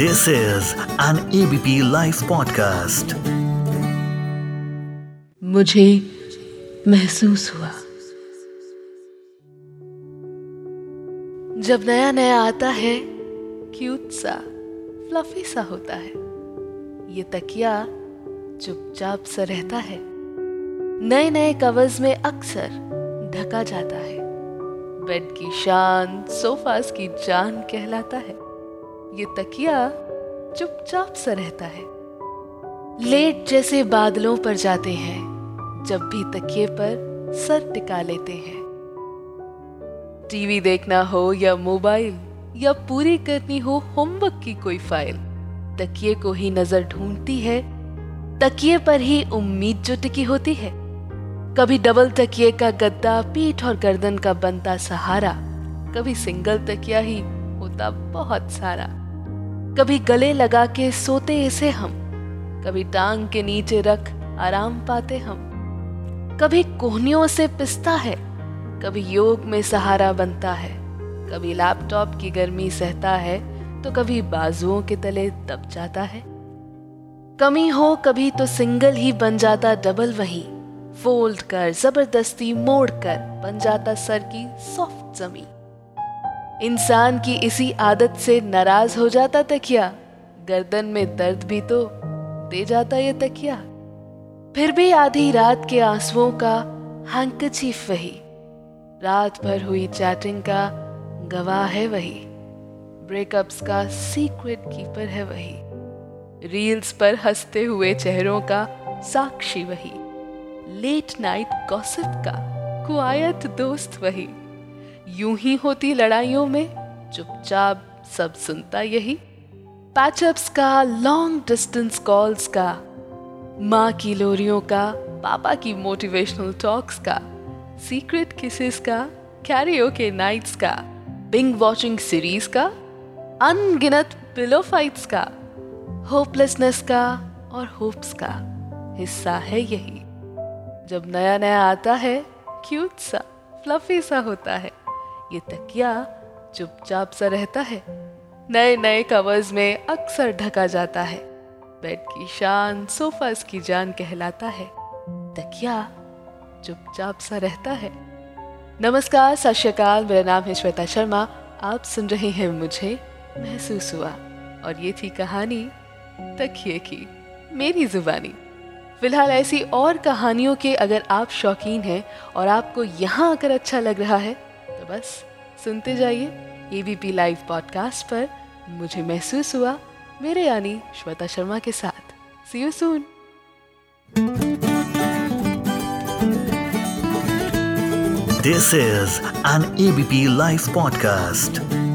This is an ABP Life podcast. मुझे महसूस हुआ। जब नया नया आता है क्यूट सा फ्लफी सा होता है। ये तकिया चुपचाप सा रहता है। नए नए कवर्स में अक्सर ढका जाता है। बेड की शान सोफास की जान कहलाता है। ये तकिया चुपचाप सा रहता है। लेट जैसे बादलों पर जाते हैं, जब भी तकिए पर सर टिका लेते हैं। टीवी देखना हो या मोबाइल, या पूरी करनी हो होमवर्क की कोई फ़ाइल, तकिए को ही नज़र ढूंढती है। तकिए पर ही उम्मीद जो टिकी होती है। कभी डबल तकिए का गद्दा, पीठ और गर्दन का बनता सहारा, कभी सिंगल तकिया ही होता बहुत सारा। कभी गले लगा के सोते इसे हम, कभी टांग के नीचे रख आराम पाते हम। कभी कोहनियों से पिसता है, कभी योग में सहारा बनता है, कभी लैपटॉप की गर्मी सहता है तो कभी बाजुओं के तले दब जाता है। कमी हो कभी तो सिंगल ही बन जाता डबल वही, फोल्ड कर, ज़बरदस्ती मोड़ कर, बन जाता सर की सॉफ्ट जमी। इंसान की इसी आदत से नाराज़ हो जाता तकिया। गर्दन में दर्द भी तो दे जाता ये तकिया। फिर भी आधी रात के आंसुओं का हैंकचीफ वही। रात भर हुई चैटिंग का गवाह है वही। ब्रेकअप्स का सीक्रेट कीपर है वही। रील्स पर हँसते हुए चेहरों का साक्षी वही। लेट नाइट गॉसिप का क्वायत दोस्त वही। यूँ ही होती लड़ाइयों में। चुपचाप सब सुनता यही। पैचअप्स का लॉन्ग डिस्टेंस कॉल्स का, माँ की लोरियों का, पापा की मोटिवेशनल टॉक्स का सीक्रेट किसेस का कैरियो के नाइट्स का बिंग वॉचिंग सीरीज़ का अनगिनत पिलो फाइट्स का होपलेसनेस का और होप्स का हिस्सा है यही। जब नया नया आता है क्यूट सा फ्लफी सा होता है। ये तकिया चुपचाप सा रहता है। नए नए कवर्स में अक्सर ढका जाता है। बेड की शान सोफा की जान कहलाता है। तकिया चुपचाप सा रहता है। नमस्कार, सत मेरा नाम है श्वेता शर्मा। आप सुन रहे हैं मुझे महसूस हुआ। और ये थी कहानी तकिए की, मेरी जुबानी। फ़िलहाल ऐसी और कहानियों के अगर आप शौकीन हैं और आपको यहाँ आकर अच्छा लग रहा है बस। सुनते जाइए एबीपी लाइव पॉडकास्ट पर मुझे महसूस हुआ मेरे यानी श्वेता शर्मा के साथ। See you soon this is an ABP live podcast.